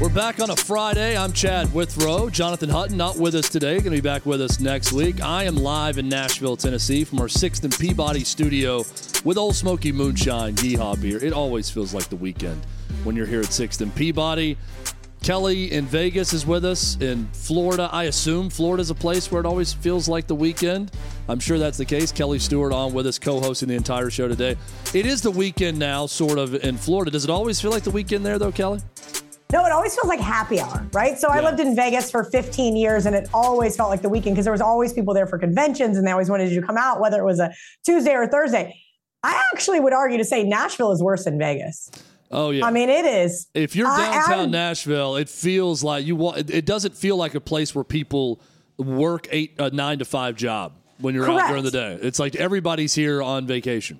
We're back on a Friday. I'm Chad Withrow. Jonathan Hutton not with us today. Going to be back with us next week. I am live in Nashville, Tennessee, from our Sixth and Peabody studio with Old Smoky Moonshine Yeehaw beer. It always feels like the weekend when you're here at Sixth and Peabody. Kelly in Vegas is with us. In Florida, I assume Florida's a place where it always feels like the weekend. I'm sure that's the case. Kelly Stewart on with us, co-hosting the entire show today. It is the weekend now, sort of in Florida. Does it always feel like the weekend there, though, Kelly? No, it always feels like happy hour, right? So yeah. I lived in Vegas for 15 years and it always felt like the weekend because there was always people there for conventions and they always wanted you to come out, whether it was a Tuesday or Thursday. I actually would argue to say Nashville is worse than Vegas. Oh yeah. I mean, it is. If you're downtown I, Nashville, it feels like you want. It doesn't feel like a place where people work eight, a nine to five job when you're correct. out during the day. It's like everybody's here on vacation.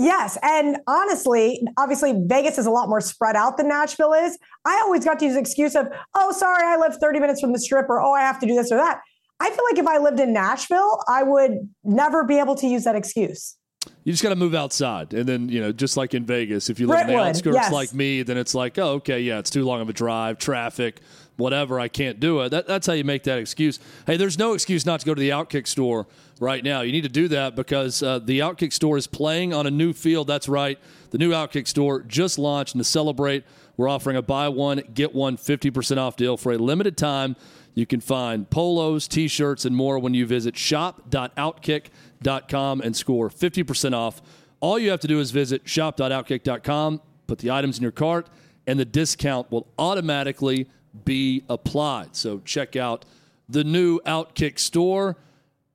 Yes. And honestly, obviously, Vegas is a lot more spread out than Nashville is. I always got to use the excuse of, oh, sorry, I live 30 minutes from the strip, or oh, I have to do this or that. I feel like if I lived in Nashville, I would never be able to use that excuse. You just got to move outside. And then, you know, just like in Vegas, if you live Brentwood, in the outskirts yes. like me, then it's like, oh, okay, yeah, it's too long of a drive, traffic, whatever, I can't do it. That, that's how you make that excuse. Hey, there's no excuse not to go to the Outkick store right now. You need to do that because uh, the Outkick store is playing on a new field. That's right. The new Outkick store just launched, and to celebrate, we're offering a buy one, get one 50% off deal for a limited time. You can find polos, t shirts, and more when you visit shop.outkick.com and score 50% off. All you have to do is visit shop.outkick.com, put the items in your cart, and the discount will automatically be applied. So check out the new Outkick store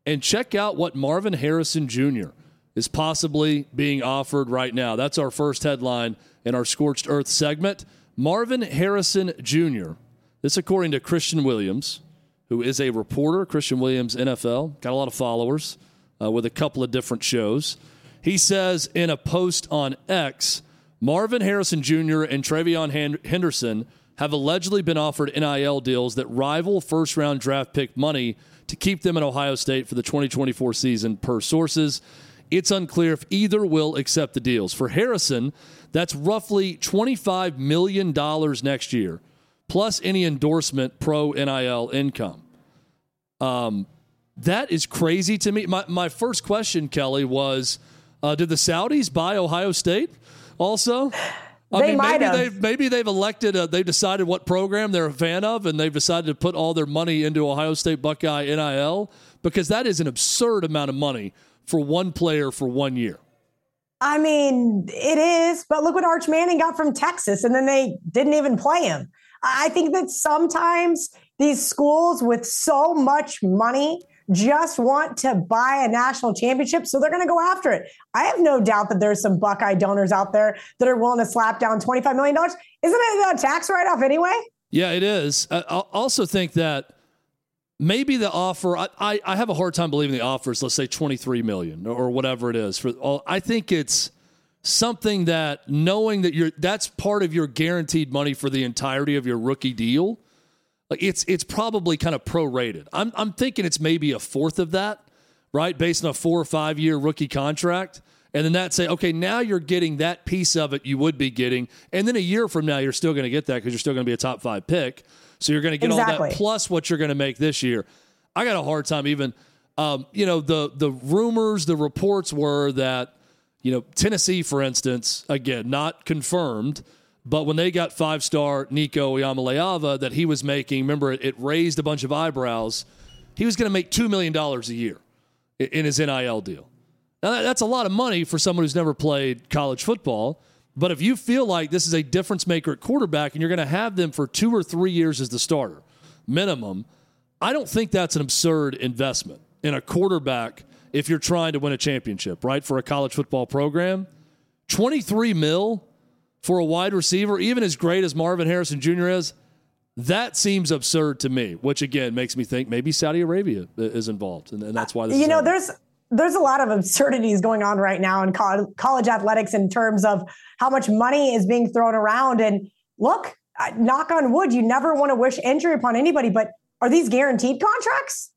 and check out what Marvin Harrison Jr. is possibly being offered right now. That's our first headline in our Scorched Earth segment. Marvin Harrison Jr. This, according to Christian Williams, who is a reporter, Christian Williams, NFL, got a lot of followers uh, with a couple of different shows. He says in a post on X, Marvin Harrison Jr. and TreVeyon Henderson have allegedly been offered NIL deals that rival first round draft pick money to keep them in Ohio State for the 2024 season, per sources. It's unclear if either will accept the deals. For Harrison, that's roughly $25 million next year, plus any endorsement pro NIL income. Um, that is crazy to me. My, my first question, Kelly, was uh, Did the Saudis buy Ohio State also? I they mean, might maybe have. They've, maybe they've elected, a, they've decided what program they're a fan of, and they've decided to put all their money into Ohio State Buckeye NIL because that is an absurd amount of money for one player for one year. I mean, it is, but look what Arch Manning got from Texas, and then they didn't even play him. I think that sometimes these schools with so much money just want to buy a national championship, so they're going to go after it. I have no doubt that there's some Buckeye donors out there that are willing to slap down $25 million. Isn't it a tax write off anyway? Yeah, it is. Uh, I also think that maybe the offer, I, I, I have a hard time believing the offer is, let's say, 23 million or whatever it is. For all, I think it's something that knowing that you're that's part of your guaranteed money for the entirety of your rookie deal like it's it's probably kind of prorated. I'm I'm thinking it's maybe a fourth of that, right? Based on a four or five year rookie contract. And then that say, okay, now you're getting that piece of it you would be getting. And then a year from now, you're still going to get that because you're still going to be a top five pick. So you're going to get exactly. all that plus what you're going to make this year. I got a hard time even, um, you know, the the rumors, the reports were that, you know, Tennessee, for instance, again, not confirmed, but when they got five star Nico Iamaleava that he was making, remember it, it raised a bunch of eyebrows. He was going to make $2 million a year in his NIL deal. Now, that's a lot of money for someone who's never played college football. But if you feel like this is a difference maker at quarterback and you're going to have them for two or three years as the starter, minimum, I don't think that's an absurd investment in a quarterback if you're trying to win a championship, right? For a college football program. 23 mil for a wide receiver, even as great as Marvin Harrison Jr. is, that seems absurd to me. Which again makes me think maybe Saudi Arabia is involved, and, and that's why. This. You know, there's there's a lot of absurdities going on right now in college athletics in terms of how much money is being thrown around. And look, knock on wood, you never want to wish injury upon anybody, but are these guaranteed contracts?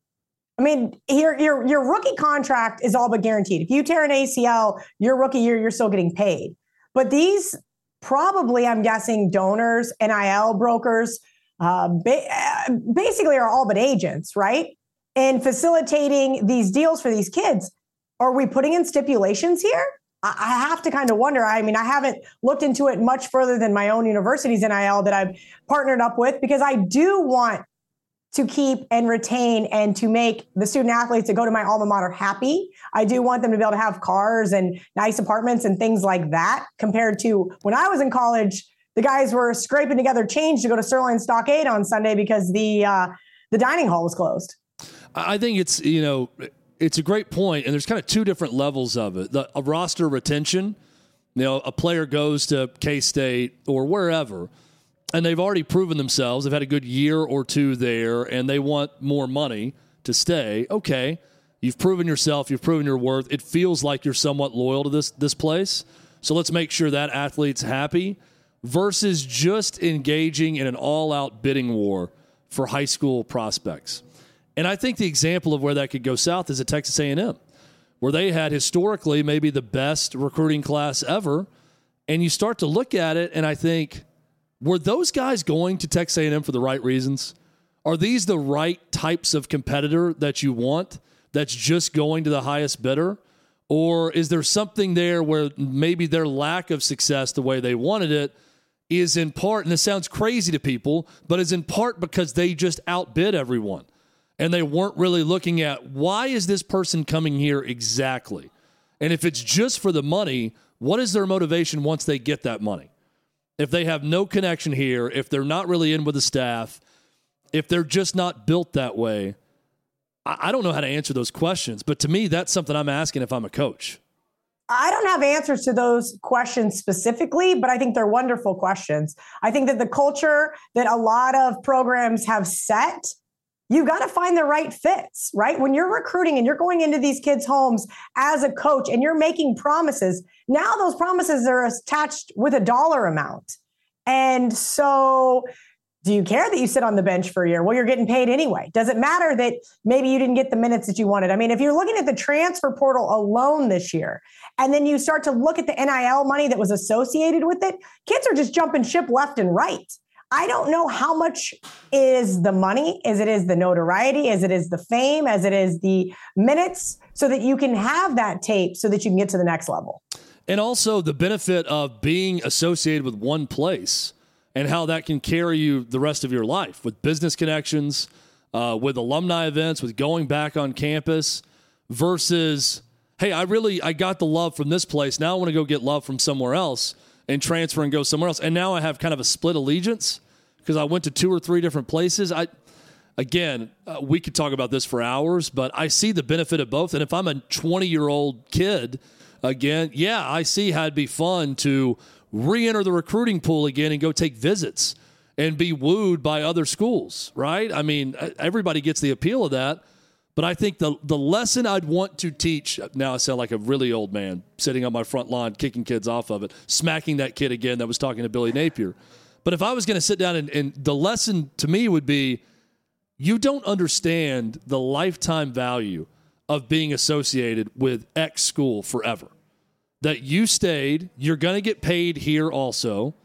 I mean, your your your rookie contract is all but guaranteed. If you tear an ACL, your rookie year, you're still getting paid. But these probably, I'm guessing, donors, NIL brokers, uh, ba- basically are all but agents, right? In facilitating these deals for these kids. Are we putting in stipulations here? I have to kind of wonder. I mean, I haven't looked into it much further than my own university's NIL that I've partnered up with because I do want to keep and retain and to make the student athletes that go to my alma mater happy. I do want them to be able to have cars and nice apartments and things like that compared to when I was in college. The guys were scraping together change to go to Sirloin Stockade on Sunday because the uh, the dining hall was closed. I think it's you know it's a great point, and there's kind of two different levels of it. The roster retention, you know, a player goes to K State or wherever, and they've already proven themselves. They've had a good year or two there, and they want more money to stay. Okay, you've proven yourself. You've proven your worth. It feels like you're somewhat loyal to this this place. So let's make sure that athlete's happy versus just engaging in an all out bidding war for high school prospects. And I think the example of where that could go south is at Texas A&M, where they had historically maybe the best recruiting class ever. And you start to look at it, and I think, were those guys going to Texas A&M for the right reasons? Are these the right types of competitor that you want that's just going to the highest bidder? Or is there something there where maybe their lack of success the way they wanted it is in part, and this sounds crazy to people, but is in part because they just outbid everyone and they weren't really looking at why is this person coming here exactly? And if it's just for the money, what is their motivation once they get that money? If they have no connection here, if they're not really in with the staff, if they're just not built that way, I don't know how to answer those questions. But to me, that's something I'm asking if I'm a coach. I don't have answers to those questions specifically, but I think they're wonderful questions. I think that the culture that a lot of programs have set you got to find the right fits, right? When you're recruiting and you're going into these kids' homes as a coach and you're making promises, now those promises are attached with a dollar amount. And so, do you care that you sit on the bench for a year? Well, you're getting paid anyway. Does it matter that maybe you didn't get the minutes that you wanted? I mean, if you're looking at the transfer portal alone this year, and then you start to look at the NIL money that was associated with it, kids are just jumping ship left and right. I don't know how much is the money, as it is the notoriety, as it is the fame, as it is the minutes, so that you can have that tape so that you can get to the next level. And also the benefit of being associated with one place and how that can carry you the rest of your life with business connections, uh, with alumni events, with going back on campus versus, hey, I really I got the love from this place. Now I want to go get love from somewhere else and transfer and go somewhere else. And now I have kind of a split allegiance because I went to two or three different places. I again, uh, we could talk about this for hours, but I see the benefit of both. And if I'm a 20 year old kid, again, yeah, I see how it'd be fun to re-enter the recruiting pool again and go take visits and be wooed by other schools, right? I mean, everybody gets the appeal of that. But I think the the lesson I'd want to teach now I sound like a really old man sitting on my front lawn kicking kids off of it, smacking that kid again that was talking to Billy Napier. But if I was going to sit down and, and the lesson to me would be you don't understand the lifetime value of being associated with X school forever. That you stayed, you're going to get paid here also.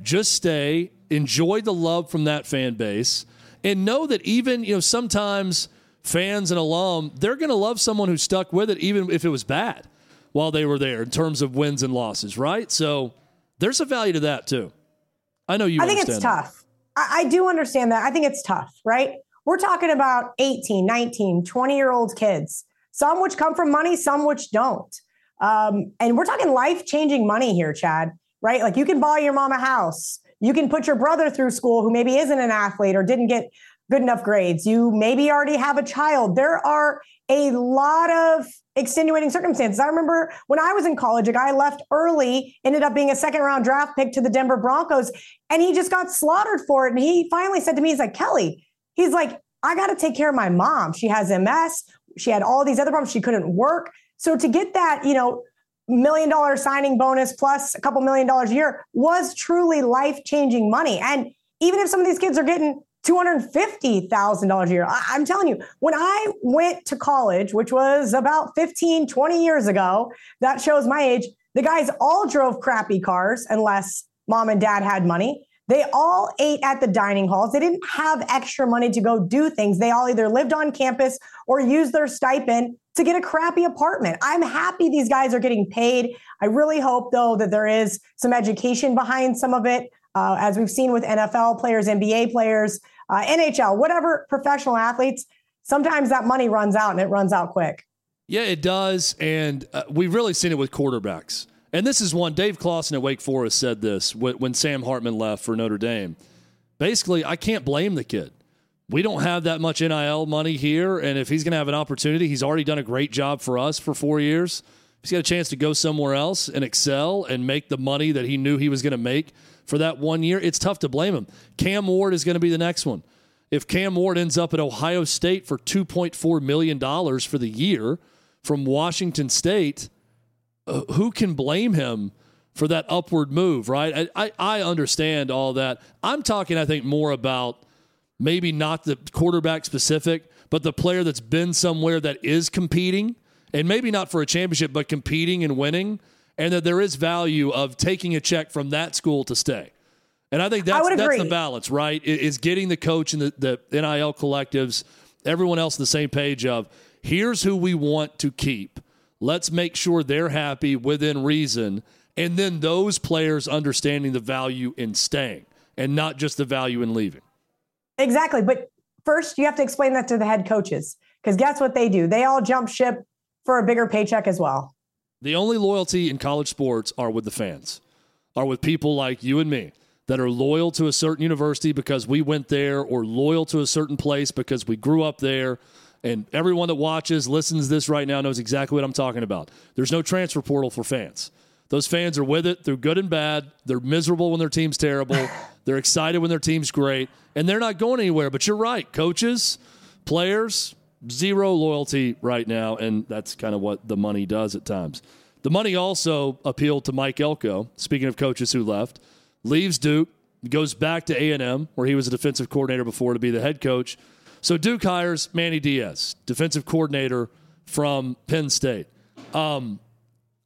Just stay, enjoy the love from that fan base, and know that even, you know, sometimes – fans and alum, they're going to love someone who stuck with it, even if it was bad while they were there in terms of wins and losses, right? So there's a value to that too. I know you. I think it's that. tough. I, I do understand that. I think it's tough, right? We're talking about 18, 19, 20 year old kids, some which come from money, some which don't. Um, and we're talking life changing money here, Chad, right? Like you can buy your mom a house. You can put your brother through school who maybe isn't an athlete or didn't get good enough grades. You maybe already have a child. There are a lot of extenuating circumstances. I remember when I was in college, a guy left early, ended up being a second round draft pick to the Denver Broncos, and he just got slaughtered for it. And he finally said to me, he's like, Kelly, he's like, I got to take care of my mom. She has MS. She had all these other problems. She couldn't work. So to get that, you know, million dollar signing bonus plus a couple million dollars a year was truly life changing money. And even if some of these kids are getting $250,000 a year. I, am telling you, when I went to college, which was about 15, 20 years ago, that shows my age, the guys all drove crappy cars unless mom and dad had money. They all ate at the dining halls. They didn't have extra money to go do things. They all either lived on campus or used their stipend to get a crappy apartment. I'm happy these guys are getting paid. I really hope, though, that there is some education behind some of it, uh, as we've seen with NFL players, NBA players, uh, NHL, whatever professional athletes. Sometimes that money runs out and it runs out quick. Yeah, it does. And uh, we've really seen it with quarterbacks. And this is one, Dave Clawson at Wake Forest said this when Sam Hartman left for Notre Dame. Basically, I can't blame the kid. We don't have that much NIL money here. And if he's going to have an opportunity, he's already done a great job for us for four years. He's got a chance to go somewhere else and excel and make the money that he knew he was going to make for that one year. It's tough to blame him. Cam Ward is going to be the next one. If Cam Ward ends up at Ohio State for $2.4 million for the year from Washington State, uh, who can blame him for that upward move, right? I, I, I understand all that. I'm talking, I think, more about maybe not the quarterback specific, but the player that's been somewhere that is competing and maybe not for a championship, but competing and winning, and that there is value of taking a check from that school to stay. And I think that's I that's the balance, right? Is getting the coach and the, the NIL collectives, everyone else on the same page of here's who we want to keep. Let's make sure they're happy within reason. And then those players understanding the value in staying and not just the value in leaving. Exactly. But first, you have to explain that to the head coaches because guess what they do? They all jump ship for a bigger paycheck as well. The only loyalty in college sports are with the fans, are with people like you and me that are loyal to a certain university because we went there or loyal to a certain place because we grew up there. And everyone that watches, listens to this right now knows exactly what I'm talking about. There's no transfer portal for fans. Those fans are with it through good and bad. They're miserable when their team's terrible. they're excited when their team's great. And they're not going anywhere. But you're right. Coaches, players, zero loyalty right now. And that's kind of what the money does at times. The money also appealed to Mike Elko, speaking of coaches who left leaves Duke, goes back to A&M, where he was a defensive coordinator before to be the head coach. So Duke hires Manny Diaz, defensive coordinator from Penn State. Um,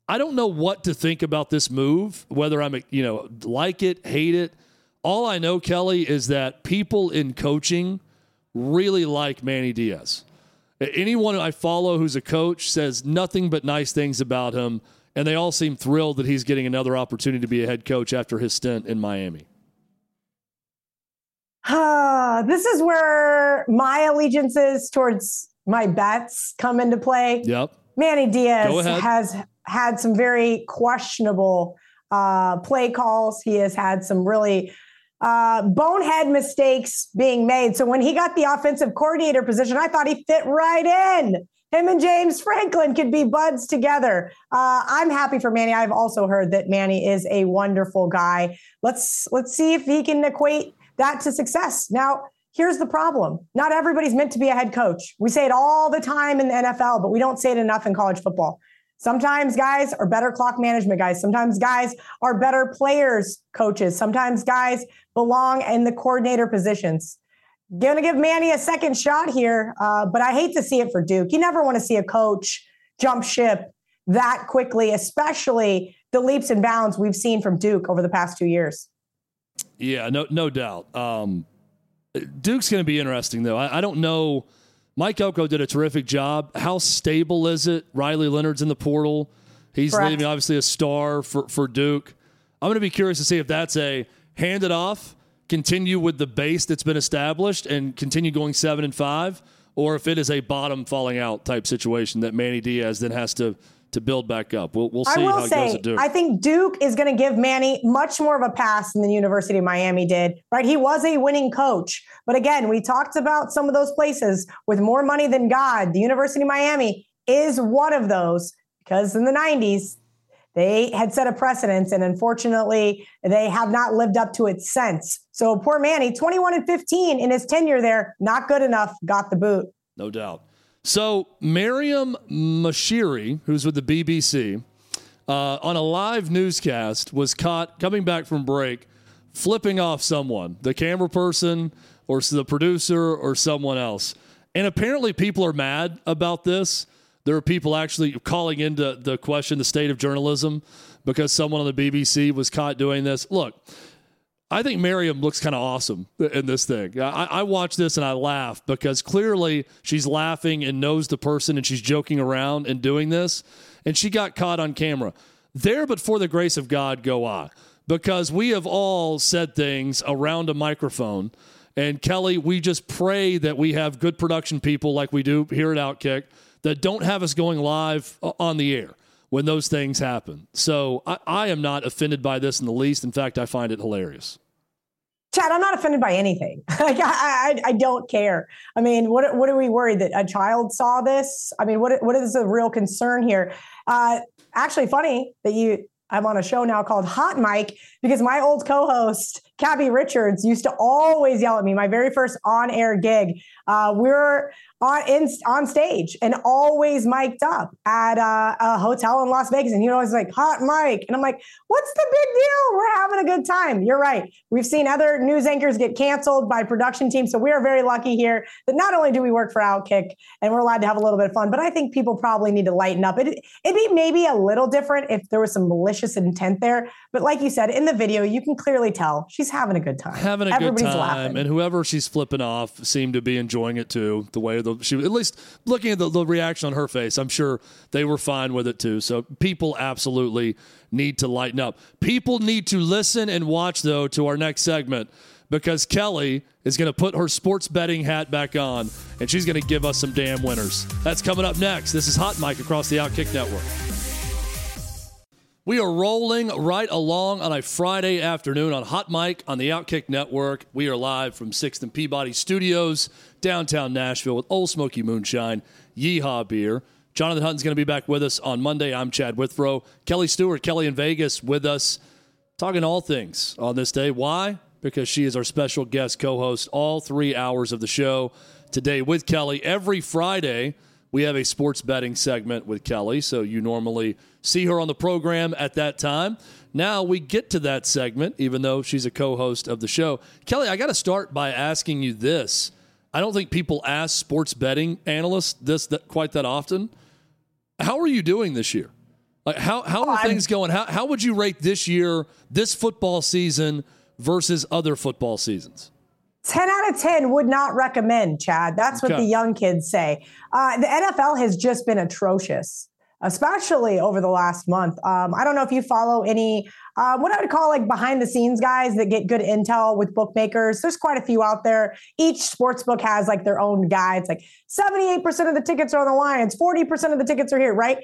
I don't know what to think about this move, whether I'm, you know, like it, hate it. All I know, Kelly, is that people in coaching really like Manny Diaz. Anyone I follow who's a coach says nothing but nice things about him and they all seem thrilled that he's getting another opportunity to be a head coach after his stint in Miami. Uh, this is where my allegiances towards my bets come into play. Yep. Manny Diaz has had some very questionable uh, play calls. He has had some really uh, bonehead mistakes being made. So when he got the offensive coordinator position, I thought he fit right in him and James Franklin could be buds together. Uh, I'm happy for Manny. I've also heard that Manny is a wonderful guy. Let's let's see if he can equate that to success. Now, here's the problem: not everybody's meant to be a head coach. We say it all the time in the NFL, but we don't say it enough in college football. Sometimes guys are better clock management guys. Sometimes guys are better players coaches. Sometimes guys belong in the coordinator positions. Going to give Manny a second shot here, uh, but I hate to see it for Duke. You never want to see a coach jump ship that quickly, especially the leaps and bounds we've seen from Duke over the past two years. Yeah, no, no doubt. Um, Duke's going to be interesting, though. I, I, don't know. Mike Elko did a terrific job. How stable is it? Riley Leonard's in the portal. He's Correct. leaving, obviously, a star for, for Duke. I'm going to be curious to see if that's a hand it off continue with the base that's been established and continue going seven and five, or if it is a bottom falling out type situation that Manny Diaz then has to to build back up. We'll, we'll see I will how say, it goes at Duke. I think Duke is going to give Manny much more of a pass than the University of Miami did. Right? He was a winning coach, but again, we talked about some of those places with more money than God. The University of Miami is one of those because in the 90s they had set a precedence, and unfortunately, they have not lived up to it since. So poor Manny, 21 and 15 in his tenure there, not good enough, got the boot. No doubt. So Maryam Moshiri, who's with the BBC, uh, on a live newscast, was caught coming back from break, flipping off someone, the camera person or the producer or someone else. And apparently, people are mad about this. There are people actually calling into the question the state of journalism because someone on the BBC was caught doing this. Look, I think Miriam looks kind of awesome in this thing. I, I, watch this and I laugh because clearly she's laughing and knows the person and she's joking around and doing this. And she got caught on camera. There, but for the grace of God, go I. Because we have all said things around a microphone. And Kelly, we just pray that we have good production people like we do here at Outkick that don't have us going live on the air when those things happen. So I, I, am not offended by this in the least. In fact, I find it hilarious. Chad, I'm not offended by anything. like I, I, I, don't care. I mean, what what are we worried that a child saw this? I mean, what what is the real concern here? Uh, actually, funny that you. I'm on a show now called Hot Mic because my old co-host Cabby Richards used to always yell at me. My very first on-air gig, uh, we are on in, on stage and always mic'd up at uh, a hotel in Las Vegas, and he always like hot mic, and I'm like, what's the big deal? We're having a good time. You're right. We've seen other news anchors get canceled by production teams, so we are very lucky here that not only do we work for Outkick and we're allowed to have a little bit of fun, but I think people probably need to lighten up. It, it'd be maybe a little different if there was some malicious intent there, but like you said in the video, you can clearly tell she's having a good time. Having a Everybody's good time, laughing. and whoever she's flipping off seemed to be enjoying it too. The way she at least looking at the, the reaction on her face, I'm sure they were fine with it too. So people absolutely need to lighten up. People need to listen and watch though to our next segment because Kelly is going to put her sports betting hat back on and she's going to give us some damn winners. That's coming up next. This is Hot Mic across the Outkick Network. We are rolling right along on a Friday afternoon on Hot Mic on the Outkick Network. We are live from 6th and Peabody Studios, downtown Nashville, with Old Smoky Moonshine, Yeehaw Beer. Jonathan Hutton's going to be back with us on Monday. I'm Chad Withrow. Kelly Stewart, Kelly in Vegas with us, talking all things on this day. Why? Because she is our special guest co host all three hours of the show today with Kelly. Every Friday, we have a sports betting segment with Kelly, so you normally see her on the program at that time. Now we get to that segment, even though she's a co host of the show. Kelly, I got to start by asking you this. I don't think people ask sports betting analysts this that, quite that often. How are you doing this year? Like how, how are oh, things going? How, how would you rate this year, this football season versus other football seasons? 10 out of 10 would not recommend, Chad. That's okay. what the young kids say. Uh, the NFL has just been atrocious, especially over the last month. Um, I don't know if you follow any, uh, what I would call like behind the scenes guys that get good intel with bookmakers. There's quite a few out there. Each sports book has like their own guy. It's like 78% of the tickets are on the Lions, 40% of the tickets are here, right?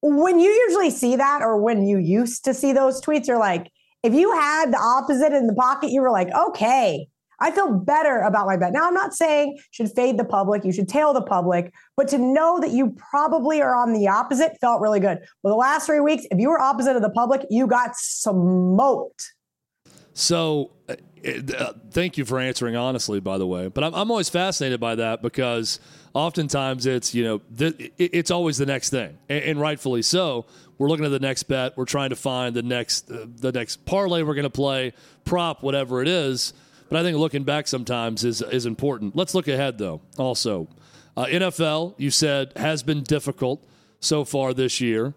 When you usually see that, or when you used to see those tweets, you're like, if you had the opposite in the pocket, you were like, okay, I feel better about my bet. Now, I'm not saying should fade the public, you should tail the public, but to know that you probably are on the opposite felt really good. Well, the last three weeks, if you were opposite of the public, you got smoked. So, uh, uh thank you for answering honestly, by the way. But I'm, I'm always fascinated by that because oftentimes it's you know th- it's always the next thing, and, and, rightfully so. We're looking at the next bet. We're trying to find the next uh, the next parlay we're going to play, prop, whatever it is. But I think looking back sometimes is is important. Let's look ahead though. Also, uh, NFL you said has been difficult so far this year,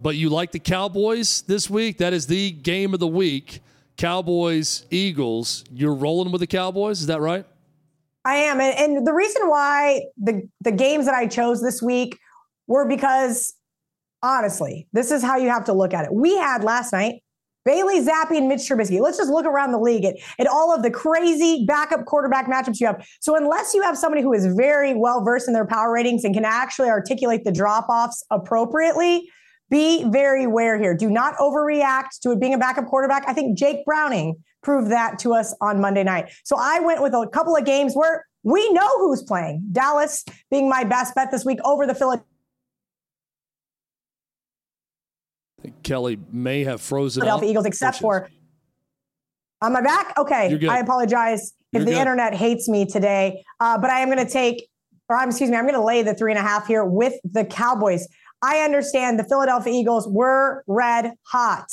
but you like the Cowboys this week. That is the game of the week. Cowboys Eagles. You're rolling with the Cowboys. Is that right? I am, and, and the reason why the the games that I chose this week were because honestly, this is how you have to look at it. We had last night Bailey Zappe and Mitch Trubisky. Let's just look around the league at, at all of the crazy backup quarterback matchups you have. So unless you have somebody who is very well versed in their power ratings and can actually articulate the drop offs appropriately, be very aware here. Do not overreact to it being a backup quarterback. I think Jake Browning proved that to us on Monday night. So I went with a couple of games where we know who's playing. Dallas being my best bet this week over the Philadelphia Kelly may have frozen. Philadelphia Eagles, except for on my back. Okay, I apologize if You're the good. internet hates me today, uh, but I am going to take, or I'm excuse me, I'm going to lay the three and a half here with the Cowboys. I understand the Philadelphia Eagles were red hot,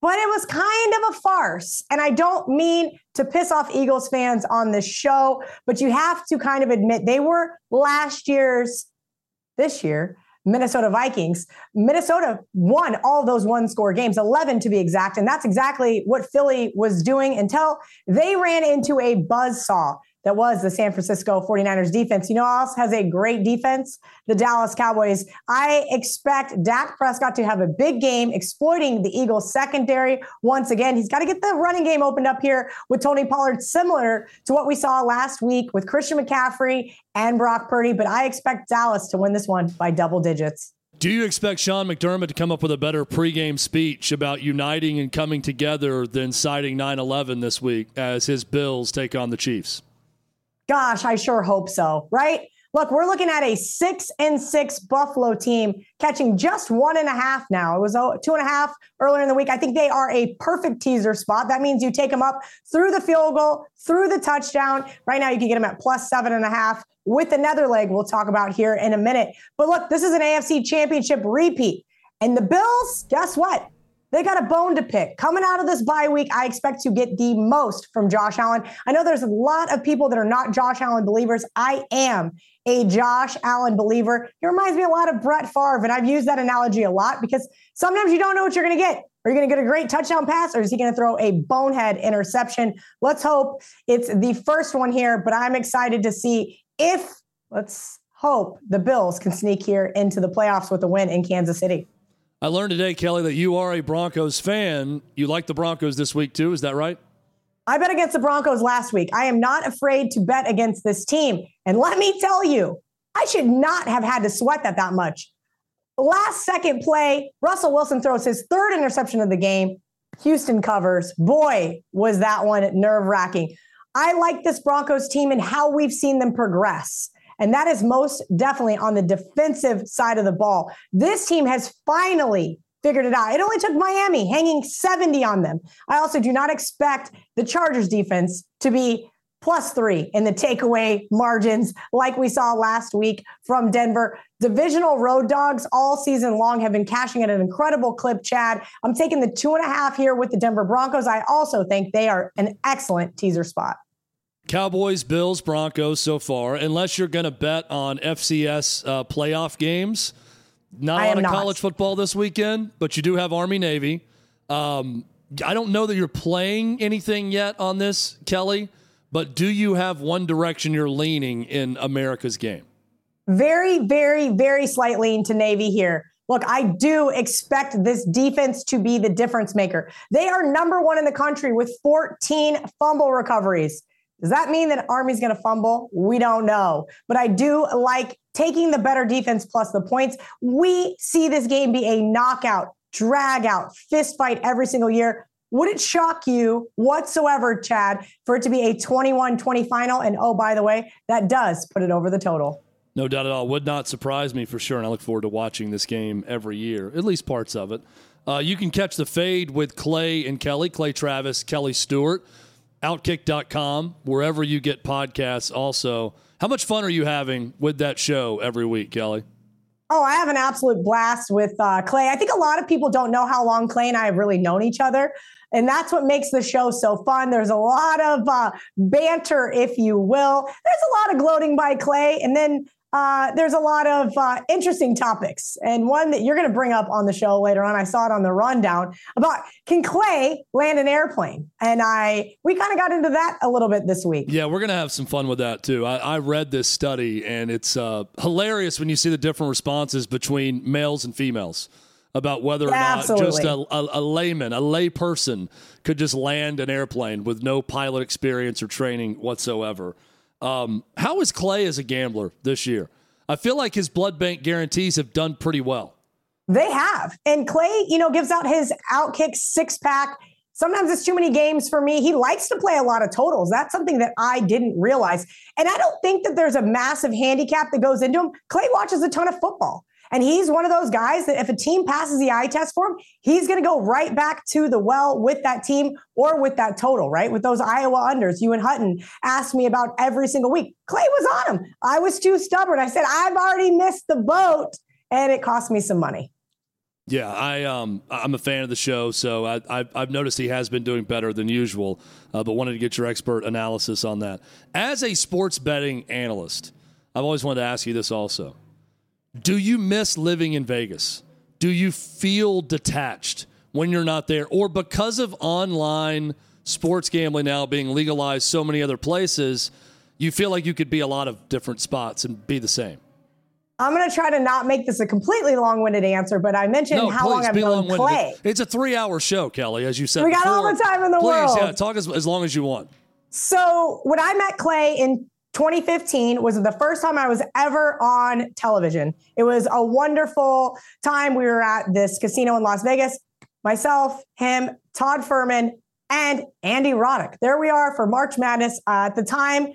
but it was kind of a farce. And I don't mean to piss off Eagles fans on this show, but you have to kind of admit they were last year's, this year, Minnesota Vikings. Minnesota won all those one score games, 11 to be exact. And that's exactly what Philly was doing until they ran into a buzz saw that was the San Francisco 49ers defense. You know else has a great defense? The Dallas Cowboys. I expect Dak Prescott to have a big game exploiting the Eagles secondary once again. He's got to get the running game opened up here with Tony Pollard, similar to what we saw last week with Christian McCaffrey and Brock Purdy. But I expect Dallas to win this one by double digits. Do you expect Sean McDermott to come up with a better pregame speech about uniting and coming together than citing 9 11 this week as his Bills take on the Chiefs? Gosh, I sure hope so, right? Look, we're looking at a six and six Buffalo team catching just one and a half now. It was oh, two and a half earlier in the week. I think they are a perfect teaser spot. That means you take them up through the field goal, through the touchdown. Right now, you can get them at plus seven and a half with another leg we'll talk about here in a minute. But look, this is an AFC championship repeat. And the Bills, guess what? They got a bone to pick. Coming out of this bye week, I expect to get the most from Josh Allen. I know there's a lot of people that are not Josh Allen believers. I am a Josh Allen believer. He reminds me a lot of Brett Favre, and I've used that analogy a lot because sometimes you don't know what you're going to get. Are you going to get a great touchdown pass or is he going to throw a bonehead interception? Let's hope it's the first one here, but I'm excited to see if, let's hope, the Bills can sneak here into the playoffs with a win in Kansas City. I learned today, Kelly, that you are a Broncos fan. You like the Broncos this week too. Is that right? I bet against the Broncos last week. I am not afraid to bet against this team. And let me tell you, I should not have had to sweat that that much. Last second play, Russell Wilson throws his third interception of the game. Houston covers. Boy, was that one nerve wracking. I like this Broncos team and how we've seen them progress. And that is most definitely on the defensive side of the ball. This team has finally figured it out. It only took Miami hanging 70 on them. I also do not expect the Chargers defense to be plus three in the takeaway margins like we saw last week from Denver. Divisional road dogs all season long have been cashing at an incredible clip, Chad. I'm taking the two and a half here with the Denver Broncos. I also think they are an excellent teaser spot. Cowboys, Bills, Broncos so far, unless you're going to bet on FCS uh, playoff games. Not a lot of college football this weekend, but you do have Army Navy. Um, I don't know that you're playing anything yet on this, Kelly, but do you have one direction you're leaning in America's game? Very, very, very slight lean to Navy here. Look, I do expect this defense to be the difference maker. They are number one in the country with 14 fumble recoveries. Does that mean that Army's going to fumble? We don't know. But I do like taking the better defense plus the points. We see this game be a knockout, drag out, fist fight every single year. Would it shock you whatsoever, Chad, for it to be a 21 20 final? And oh, by the way, that does put it over the total. No doubt at all. Would not surprise me for sure. And I look forward to watching this game every year, at least parts of it. Uh, you can catch the fade with Clay and Kelly, Clay Travis, Kelly Stewart outkick.com, wherever you get podcasts also. How much fun are you having with that show every week, Kelly? Oh, I have an absolute blast with uh, Clay. I think a lot of people don't know how long Clay and I have really known each other. And that's what makes the show so fun. There's a lot of uh, banter, if you will. There's a lot of gloating by Clay. And then uh, there's a lot of uh, interesting topics, and one that you're going to bring up on the show later on. I saw it on the rundown about can Clay land an airplane, and I we kind of got into that a little bit this week. Yeah, we're going to have some fun with that too. I, I read this study, and it's uh, hilarious when you see the different responses between males and females about whether or not Absolutely. just a, a, a layman, a lay person, could just land an airplane with no pilot experience or training whatsoever. Um, how is Clay as a gambler this year? I feel like his blood bank guarantees have done pretty well. They have. And Clay, you know, gives out his outkick six pack. Sometimes it's too many games for me. He likes to play a lot of totals. That's something that I didn't realize. And I don't think that there's a massive handicap that goes into him. Clay watches a ton of football. And he's one of those guys that if a team passes the eye test for him, he's going to go right back to the well with that team or with that total, right? With those Iowa unders. You and Hutton asked me about every single week. Clay was on him. I was too stubborn. I said, I've already missed the boat. And it cost me some money. Yeah, I um I'm a fan of the show, so I, I've, I've noticed he has been doing better than usual, uh, but wanted to get your expert analysis on that. As a sports betting analyst, I've always wanted to ask you this also Do you miss living in Vegas? Do you feel detached when you're not there? Or because of online sports gambling now being legalized so many other places, you feel like you could be a lot of different spots and be the same? I'm going to try to not make this a completely long-winded answer, but I mentioned no, how please, long I've known Clay. It's a three-hour show, Kelly, as you said. We got before. all the time in the please, world. yeah, talk as, as long as you want. So when I met Clay in 2015 was the first time I was ever on television. It was a wonderful time. We were at this casino in Las Vegas. Myself, him, Todd Fuhrman, and Andy Roddick. There we are for March Madness. Uh, at the time,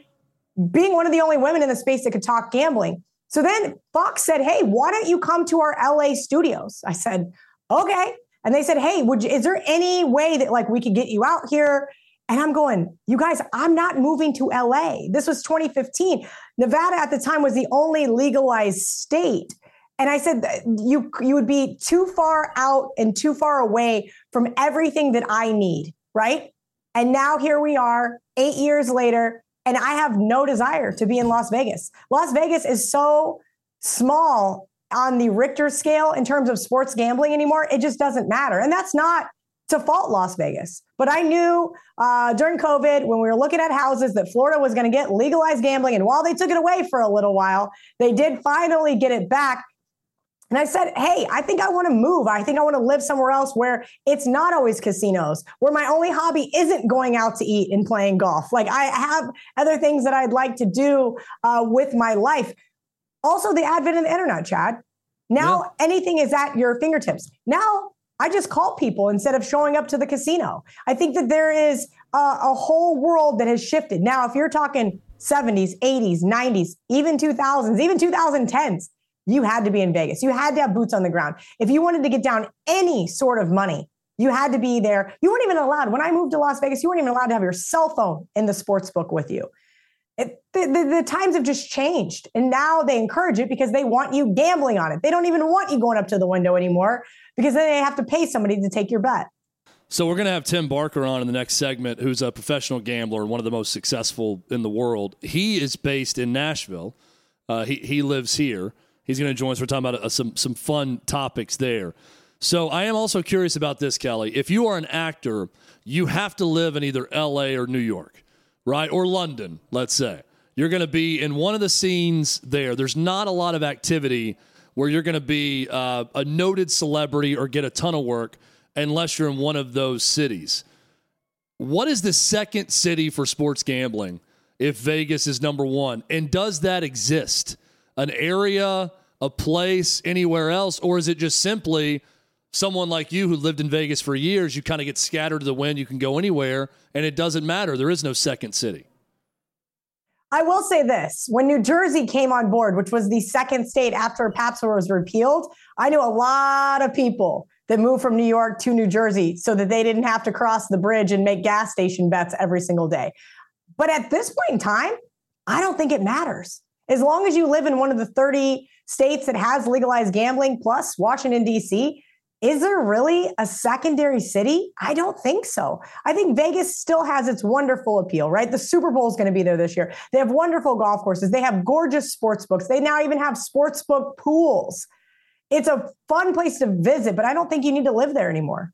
being one of the only women in the space that could talk gambling. So then Fox said, "Hey, why don't you come to our LA studios?" I said, "Okay." And they said, "Hey, would you, is there any way that like we could get you out here?" And I'm going, "You guys, I'm not moving to LA." This was 2015. Nevada at the time was the only legalized state. And I said, "You you would be too far out and too far away from everything that I need, right?" And now here we are, 8 years later, and I have no desire to be in Las Vegas. Las Vegas is so small on the Richter scale in terms of sports gambling anymore. It just doesn't matter. And that's not to fault Las Vegas. But I knew uh, during COVID, when we were looking at houses, that Florida was going to get legalized gambling. And while they took it away for a little while, they did finally get it back. And I said, Hey, I think I want to move. I think I want to live somewhere else where it's not always casinos, where my only hobby isn't going out to eat and playing golf. Like I have other things that I'd like to do uh, with my life. Also, the advent of the internet, Chad. Now yeah. anything is at your fingertips. Now I just call people instead of showing up to the casino. I think that there is a, a whole world that has shifted. Now, if you're talking 70s, 80s, 90s, even 2000s, even 2010s, you had to be in Vegas. You had to have boots on the ground. If you wanted to get down any sort of money, you had to be there. You weren't even allowed. When I moved to Las Vegas, you weren't even allowed to have your cell phone in the sports book with you. It, the, the, the, times have just changed. And now they encourage it because they want you gambling on it. They don't even want you going up to the window anymore because then they have to pay somebody to take your bet. So we're going to have Tim Barker on in the next segment, who's a professional gambler, and one of the most successful in the world. He is based in Nashville. Uh, he, he lives here. He's going to join us. We're talking about uh, some some fun topics there. So I am also curious about this, Kelly. If you are an actor, you have to live in either L.A. or New York, right, or London. Let's say you're going to be in one of the scenes there. There's not a lot of activity where you're going to be uh, a noted celebrity or get a ton of work unless you're in one of those cities. What is the second city for sports gambling if Vegas is number one? And does that exist? an area, a place, anywhere else? Or is it just simply someone like you who lived in Vegas for years, you kind of get scattered to the wind, you can go anywhere, and it doesn't matter. There is no second city. I will say this when New Jersey came on board, which was the second state after PASPA was repealed, I knew a lot of people that moved from New York to New Jersey so that they didn't have to cross the bridge and make gas station bets every single day. But at this point in time, I don't think it matters. As long as you live in one of the 30 states that has legalized gambling, plus Washington, D.C., is there really a secondary city? I don't think so. I think Vegas still has its wonderful appeal, right? The Super Bowl is going to be there this year. They have wonderful golf courses. They have gorgeous sports books. They now even have sports book pools. It's a fun place to visit, but I don't think you need to live there anymore.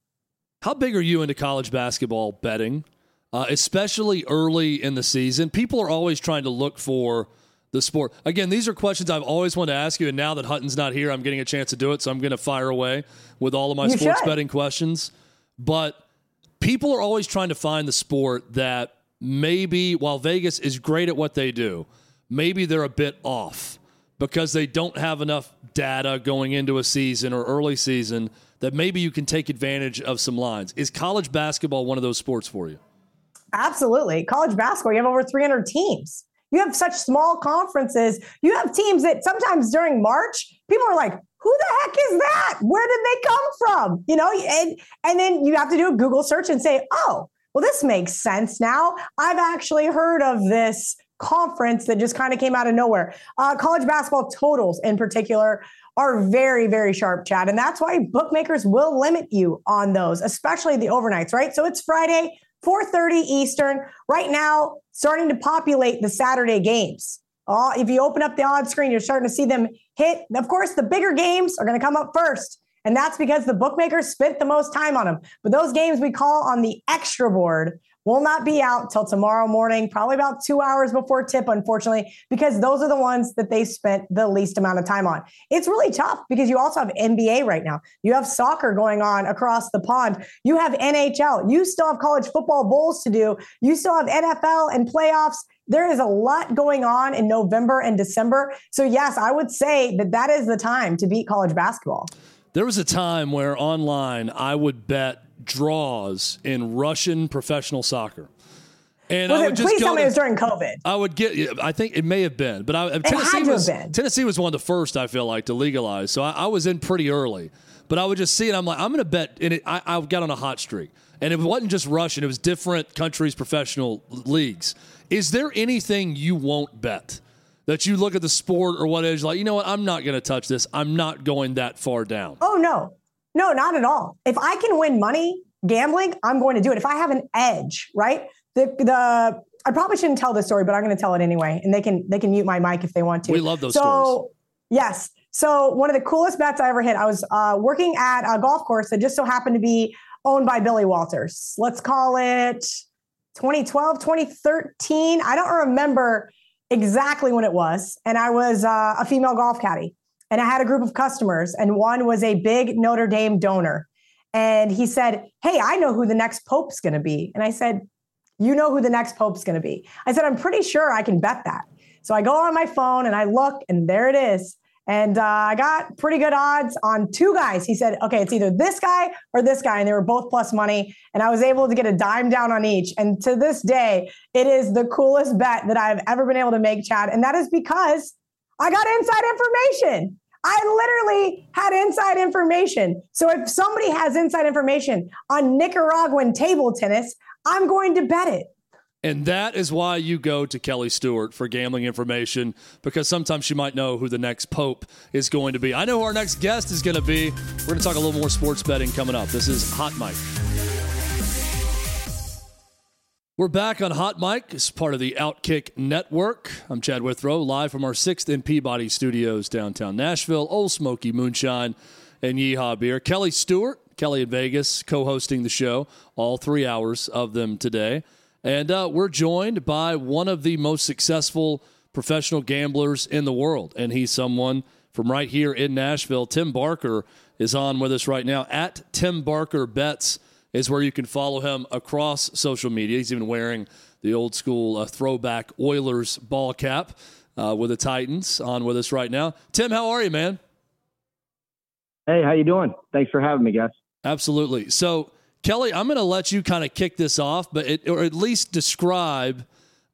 How big are you into college basketball betting, uh, especially early in the season? People are always trying to look for – the sport. Again, these are questions I've always wanted to ask you, and now that Hutton's not here, I'm getting a chance to do it. So I'm going to fire away with all of my you sports should. betting questions. But people are always trying to find the sport that maybe, while Vegas is great at what they do, maybe they're a bit off because they don't have enough data going into a season or early season that maybe you can take advantage of some lines. Is college basketball one of those sports for you? Absolutely. College basketball, you have over 300 teams. You have such small conferences. You have teams that sometimes during March, people are like, who the heck is that? Where did they come from? You know, and and then you have to do a Google search and say, oh, well, this makes sense now. I've actually heard of this conference that just kind of came out of nowhere. Uh, college basketball totals, in particular, are very, very sharp, Chad. And that's why bookmakers will limit you on those, especially the overnights, right? So it's Friday, 4:30 Eastern. Right now, starting to populate the Saturday games. If you open up the odds screen, you're starting to see them hit. Of course, the bigger games are going to come up first. And that's because the bookmakers spent the most time on them. But those games we call on the extra board will not be out till tomorrow morning, probably about two hours before tip, unfortunately, because those are the ones that they spent the least amount of time on. It's really tough because you also have NBA right now. You have soccer going on across the pond. You have NHL. You still have college football bowls to do. You still have NFL and playoffs. There is a lot going on in November and December. So, yes, I would say that that is the time to beat college basketball. There was a time where online I would bet draws in Russian professional soccer. And was I would it, just please tell me it was during COVID. I would get. I think it may have been, but I, Tennessee was Tennessee was one of the first. I feel like to legalize, so I, I was in pretty early. But I would just see it. I'm like, I'm going to bet. And it, I, I got on a hot streak, and it wasn't just Russian. It was different countries' professional leagues. Is there anything you won't bet? that you look at the sport or what is like, you know what, I'm not going to touch this. I'm not going that far down. Oh, no. No, not at all. If I can win money gambling, I'm going to do it. If I have an edge, right? The, the, I probably shouldn't tell this story, but I'm going to tell it anyway. And they can, they can mute my mic if they want to. We love those so, stories. Yes. So one of the coolest bets I ever hit, I was uh, working at a golf course that just so happened to be owned by Billy Walters. Let's call it 2012, 2013. I don't remember exactly when it was. And I was uh, a female golf caddy. And I had a group of customers, and one was a big Notre Dame donor. And he said, Hey, I know who the next Pope's going to be. And I said, You know who the next Pope's going to be? I said, I'm pretty sure I can bet that. So I go on my phone and I look, and there it is. And uh, I got pretty good odds on two guys. He said, okay, it's either this guy or this guy. And they were both plus money. And I was able to get a dime down on each. And to this day, it is the coolest bet that I've ever been able to make, Chad. And that is because I got inside information. I literally had inside information. So if somebody has inside information on Nicaraguan table tennis, I'm going to bet it. And that is why you go to Kelly Stewart for gambling information because sometimes she might know who the next Pope is going to be. I know who our next guest is going to be. We're going to talk a little more sports betting coming up. This is Hot Mic. We're back on Hot Mic as part of the Outkick Network. I'm Chad Withrow, live from our sixth and Peabody studios downtown Nashville. Ole Smoky Moonshine and Yeehaw Beer. Kelly Stewart, Kelly in Vegas, co hosting the show, all three hours of them today. And uh, we're joined by one of the most successful professional gamblers in the world. And he's someone from right here in Nashville. Tim Barker is on with us right now. At Tim Barker Bets is where you can follow him across social media. He's even wearing the old school uh, throwback Oilers ball cap uh, with the Titans on with us right now. Tim, how are you, man? Hey, how you doing? Thanks for having me, guys. Absolutely. So Kelly, I'm going to let you kind of kick this off, but it, or at least describe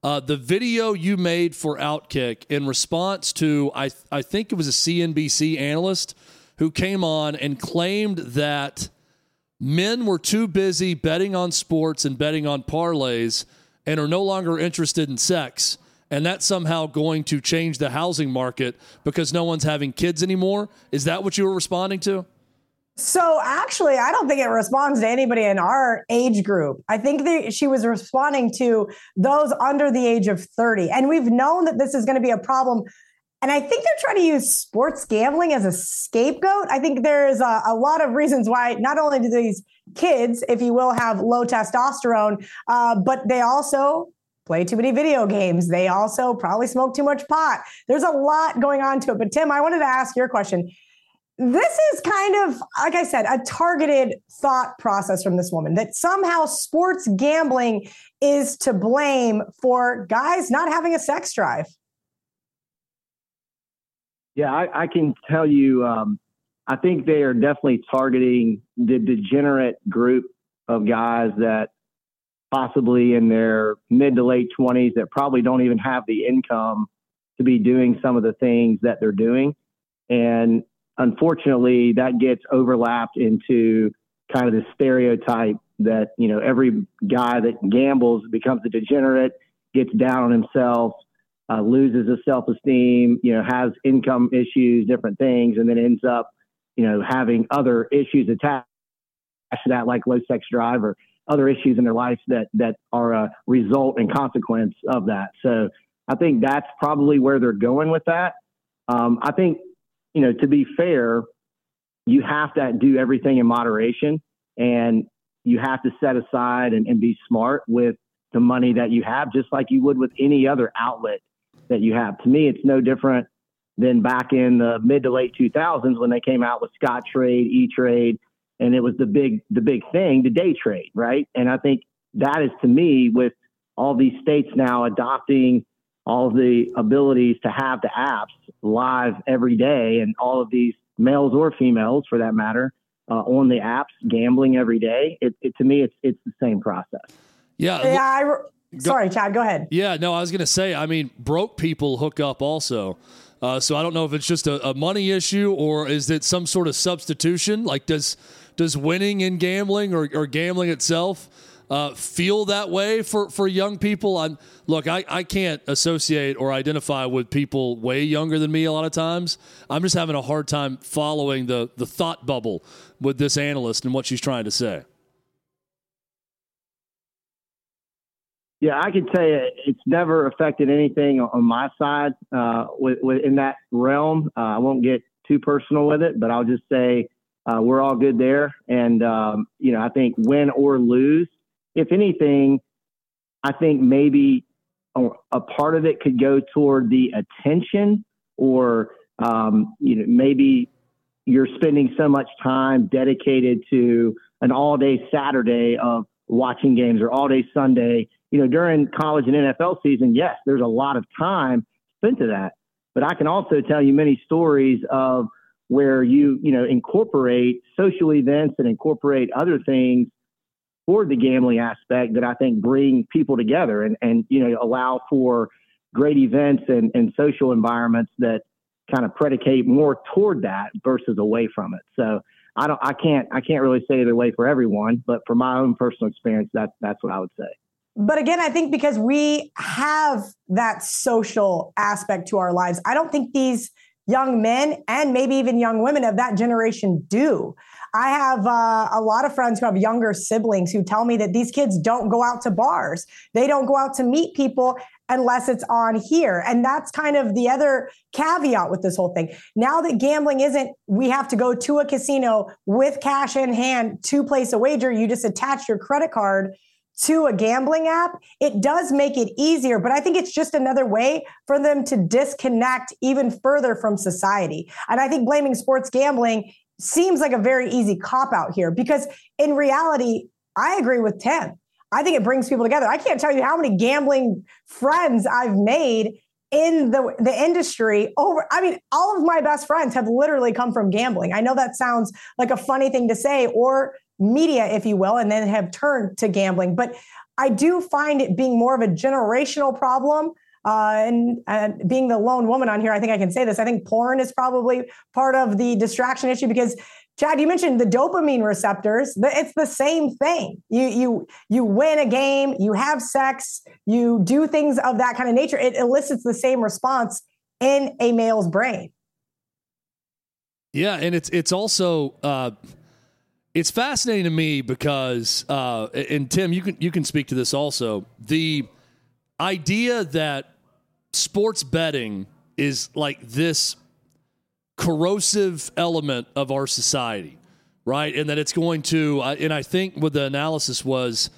uh, the video you made for Outkick in response to I I think it was a CNBC analyst who came on and claimed that men were too busy betting on sports and betting on parlays and are no longer interested in sex and that's somehow going to change the housing market because no one's having kids anymore is that what you were responding to so actually, I don't think it responds to anybody in our age group. I think that she was responding to those under the age of 30. And we've known that this is going to be a problem. And I think they're trying to use sports gambling as a scapegoat. I think there's a, a lot of reasons why not only do these kids, if you will, have low testosterone, uh, but they also play too many video games. They also probably smoke too much pot. There's a lot going on to it. But Tim, I wanted to ask your question this is kind of, like I said, a targeted thought process from this woman that somehow sports gambling is to blame for guys not having a sex drive. Yeah, I, I can tell you, um, I think they are definitely targeting the degenerate group of guys that possibly in their mid to late 20s that probably don't even have the income to be doing some of the things that they're doing. And unfortunately, that gets overlapped into kind of the stereotype that you know every guy that gambles becomes a degenerate, gets down on himself, uh, loses his self-esteem, you know, has income issues, different things, and then ends up, you know, having other issues attached to that, like low sex drive or other issues in their life that that are a result and consequence of that. So I think that's probably where they're going with that. Um, I think, you know, to be fair, you have to do everything in moderation and you have to set aside and, and be smart with the money that you have, just like you would with any other outlet that you have. To me, it's no different than back in the mid to late 2000s when they came out with Scottrade, E Trade, and it was the big the big thing, the day trade, right? And I think that is to me with all these states now adopting all the abilities to have the apps live every day, and all of these males or females, for that matter, uh, on the apps gambling every day. It, it, to me, it's it's the same process. Yeah. Yeah. Sorry, Chad. Go ahead. Yeah. No, I was going to say. I mean, broke people hook up also. Uh, so I don't know if it's just a, a, money issue or is it some sort of substitution? Like, does does winning in gambling or, or gambling itself uh, feel that way for, for young people? I'm look, I, I can't associate or identify with people way younger than me a lot of times. I'm just having a hard time following the the thought bubble with this analyst and what she's trying to say. Yeah, I can tell you it's never affected anything on my side uh, that realm. Uh, I won't get too personal with it, but I'll just say uh, we're all good there. And, um, you know, I think win or lose, if anything, I think maybe a, a part of it could go toward the attention or, um, you know, maybe you're spending so much time dedicated to an all day Saturday of watching games or all day Sunday you know, during college and NFL season, yes, there's a lot of time spent to that. But I can also tell you many stories of where you, you know, incorporate social events and incorporate other things for the gambling aspect that I think bring people together and, and you know, allow for great events and, and social environments that kind of predicate more toward that versus away from it. So I don't, I can't, I can't really say either way for everyone, but for my own personal experience, that's, that's what I would say. But again, I think because we have that social aspect to our lives, I don't think these young men and maybe even young women of that generation do. I have uh, a lot of friends who have younger siblings who tell me that these kids don't go out to bars. They don't go out to meet people unless it's on here. And that's kind of the other caveat with this whole thing. Now that gambling isn't, we have to go to a casino with cash in hand to place a wager, you just attach your credit card to a gambling app, it does make it easier. But I think it's just another way for them to disconnect even further from society. And I think blaming sports gambling seems like a very easy cop out here because in reality, I agree with Tim. I think it brings people together. I can't tell you how many gambling friends I've made in the the industry over i mean all of my best friends have literally come from gambling i know that sounds like a funny thing to say or media, if you will, and then have turned to gambling. But I do find it being more of a generational problem. Uh, and, being the lone woman on here, I think I can say this. I think porn is probably part of the distraction issue because Chad, you mentioned the dopamine receptors. It's the same thing. You you you win a game, you have sex, you do things of that kind of nature. It elicits the same response in a male's brain. Yeah, and it's it's also uh, it's fascinating to me because, uh, and Tim, you can you can speak to this also. The idea that sports betting is like this corrosive element of our society, right? And that it's going to, and I think what the analysis was,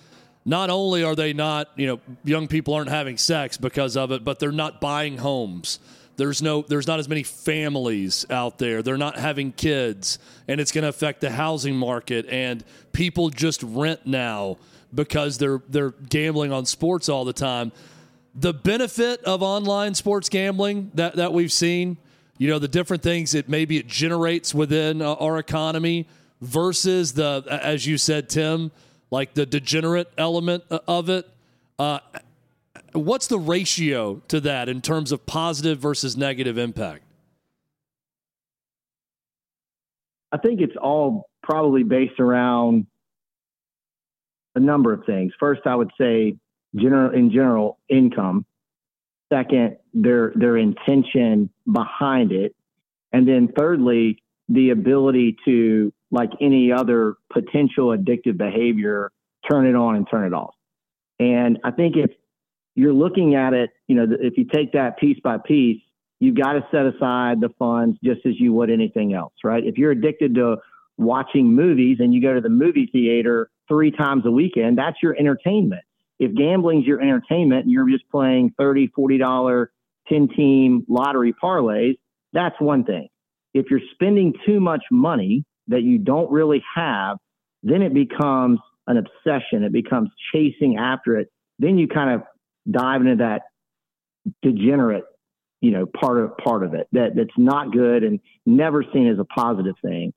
not only are they not, you know, young people aren't having sex because of it, but they're not buying homes there's no there's not as many families out there. They're not having kids and it's going to affect the housing market and people just rent now because they're they're gambling on sports all the time. The benefit of online sports gambling that that we've seen, you know, the different things that maybe it generates within uh, our economy versus the as you said Tim, like the degenerate element uh, of it. Uh, What's the ratio to that in terms of positive versus negative impact? I think it's all probably based around a number of things. First, I would say general in general income. Second, their their intention behind it, and then thirdly, the ability to, like any other potential addictive behavior, turn it on and turn it off. And I think if you're looking at it, you know, if you take that piece by piece, you've got to set aside the funds just as you would anything else, right? If you're addicted to watching movies and you go to the movie theater three times a weekend, that's your entertainment. If gambling's your entertainment and you're just playing 30, $40, 10 team lottery parlays, that's one thing. If you're spending too much money that you don't really have, then it becomes an obsession. It becomes chasing after it. Then you kind of dive into that degenerate, you know, part of part of it that that's not good and never seen as a positive thing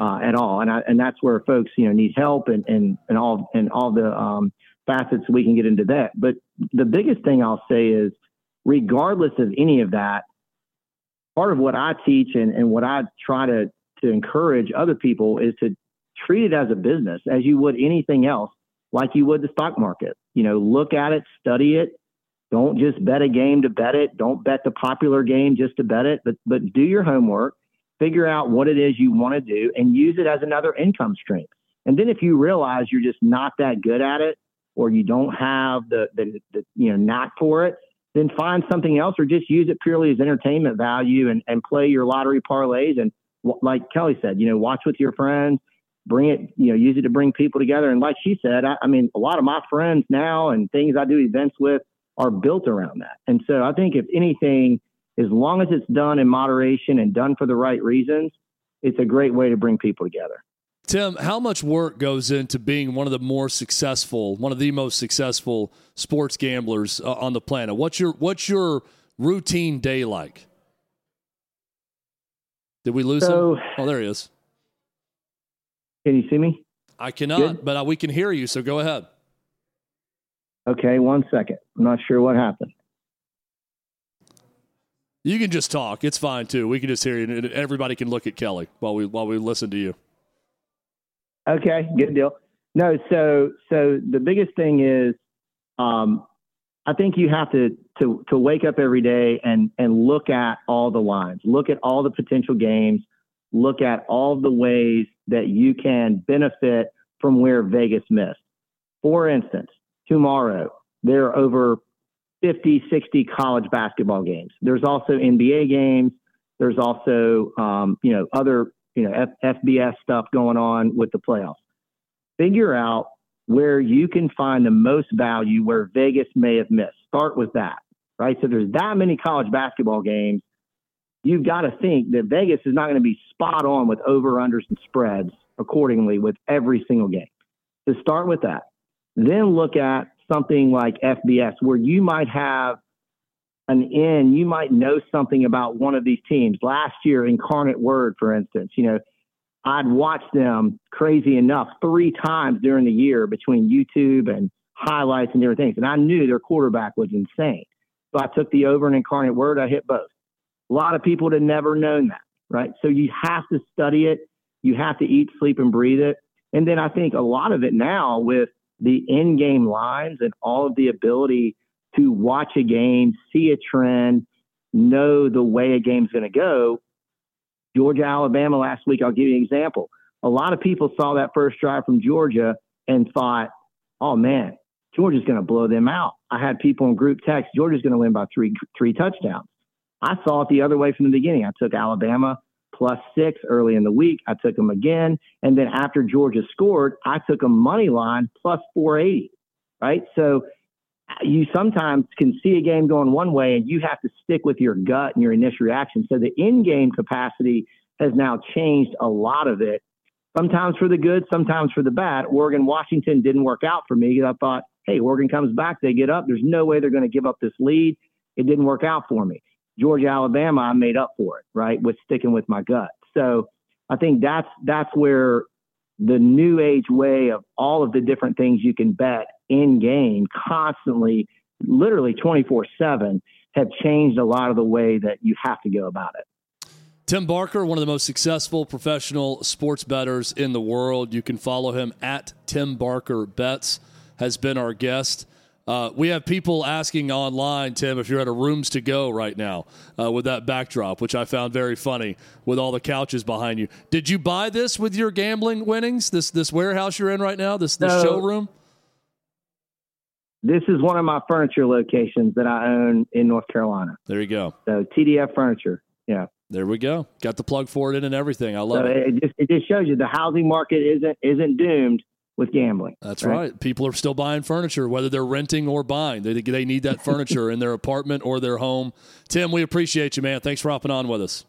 uh, at all. And I, and that's where folks, you know, need help and and and all and all the um, facets we can get into that. But the biggest thing I'll say is, regardless of any of that, part of what I teach and, and what I try to to encourage other people is to treat it as a business as you would anything else, like you would the stock market. You know, look at it, study it. Don't just bet a game to bet it. Don't bet the popular game just to bet it, but but do your homework, figure out what it is you want to do, and use it as another income stream. And then if you realize you're just not that good at it, or you don't have the the, the you know knack for it, then find something else, or just use it purely as entertainment value, and and play your lottery parlays. And like Kelly said, you know, watch with your friends bring it, you know, use it to bring people together. And like she said, I, I, mean, a lot of my friends now and things I do events with are built around that. And so I think if anything, as long as it's done in moderation and done for the right reasons, it's a great way to bring people together. Tim, how much work goes into being one of the more successful, one of the most successful sports gamblers uh, on the planet? What's your what's your routine day like? Did we lose so, him? Oh, there he is. Can you see me? I cannot, Good? but uh, we can hear you. So go ahead. Okay, one second. I'm not sure what happened. You can just talk. It's fine too. We can just hear you. and Everybody can look at Kelly while we while we listen to you. Okay, good deal. No, so so the biggest thing is, um, I think you have to to to wake up every day and and look at all the lines, look at all the potential games, look at all the ways that you can benefit from where Vegas missed. For instance, tomorrow there are over 50, 60 college basketball games. There's also NBA games. There's also, um, you know, other, you know, F- FBS stuff going on with the playoffs. Figure out where you can find the most value where Vegas may have missed. Start with that, right? So there's that many college basketball games you've got to think that Vegas is not going to be spot on with over unders and spreads accordingly with every single game. To start with that, then look at something like FBS where you might have an in, you might know something about one of these teams. Last year, Incarnate Word, for instance, you know, I'd watched them crazy enough three times during the year between YouTube and highlights and different things. And I knew their quarterback was insane. So I took the over and Incarnate Word, I hit both. A lot of people would have never known that, right? So you have to study it. You have to eat, sleep, and breathe it. And then I think a lot of it now with the in game lines and all of the ability to watch a game, see a trend, know the way a game's going to go. Georgia, Alabama last week, I'll give you an example. A lot of people saw that first drive from Georgia and thought, oh man, Georgia's going to blow them out. I had people in group text, Georgia's going to win by three, three touchdowns. I saw it the other way from the beginning. I took Alabama plus six early in the week. I took them again. And then after Georgia scored, I took a money line plus 480, right? So you sometimes can see a game going one way and you have to stick with your gut and your initial reaction. So the in game capacity has now changed a lot of it, sometimes for the good, sometimes for the bad. Oregon, Washington didn't work out for me because I thought, hey, Oregon comes back, they get up. There's no way they're going to give up this lead. It didn't work out for me. Georgia, Alabama, I made up for it, right? With sticking with my gut. So I think that's that's where the new age way of all of the different things you can bet in game constantly, literally 24 7, have changed a lot of the way that you have to go about it. Tim Barker, one of the most successful professional sports bettors in the world. You can follow him at Tim Barker Bets, has been our guest. Uh, we have people asking online, Tim, if you're at a rooms to go right now uh, with that backdrop, which I found very funny with all the couches behind you. Did you buy this with your gambling winnings? This this warehouse you're in right now, this this showroom? this is one of my furniture locations that I own in North Carolina. There you go. So TDF Furniture. Yeah. There we go. Got the plug for it in and everything. I love so it. It just, it just shows you the housing market isn't isn't doomed with gambling. That's right? right. People are still buying furniture, whether they're renting or buying. They, they need that furniture in their apartment or their home. Tim, we appreciate you, man. Thanks for hopping on with us.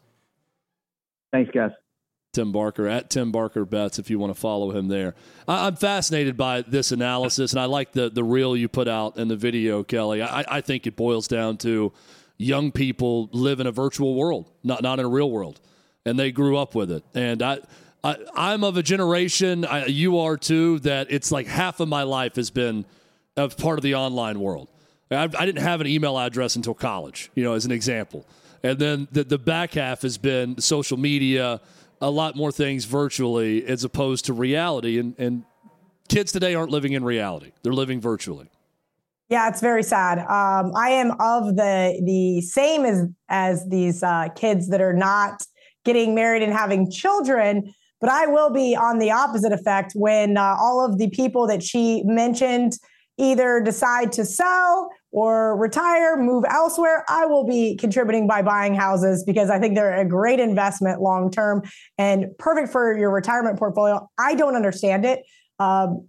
Thanks, guys. Tim Barker at Tim Barker Bets if you want to follow him there. I, am fascinated by this analysis, and I like the the reel you put out in the video, Kelly. I, I think it boils down to young people live in a virtual world, not not in a real world, and they grew up with it. And I. I, am of a generation, I, you are too, that it's like half of my life has been a part of the online world. I, I didn't have an email address until college, you know, as an example. And then the, the back half has been social media, a lot more things virtually as opposed to reality. And, and kids today aren't living in reality; they're living virtually. Yeah, it's very sad. Um, I am of the the same as as these uh, kids that are not getting married and having children. But I will be on the opposite effect when uh, all of the people that she mentioned either decide to sell or retire, move elsewhere, I will be contributing by buying houses because I think they're a great investment long term and perfect for your retirement portfolio. I don't understand it. Um,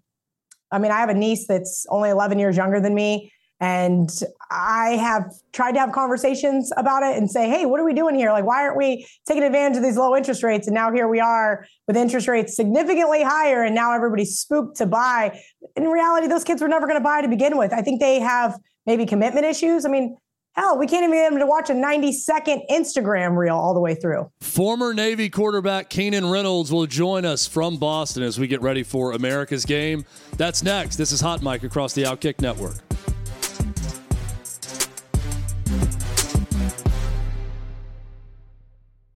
I mean, I have a niece that's only 11 years younger than me. And I have tried to have conversations about it and say, hey, what are we doing here? Like, why aren't we taking advantage of these low interest rates? And now here we are with interest rates significantly higher. And now everybody's spooked to buy. In reality, those kids were never going to buy to begin with. I think they have maybe commitment issues. I mean, hell, we can't even get them to watch a 90 second Instagram reel all the way through. Former Navy quarterback Keenan Reynolds will join us from Boston as we get ready for America's game. That's next. This is Hot Mic across the Outkick Network.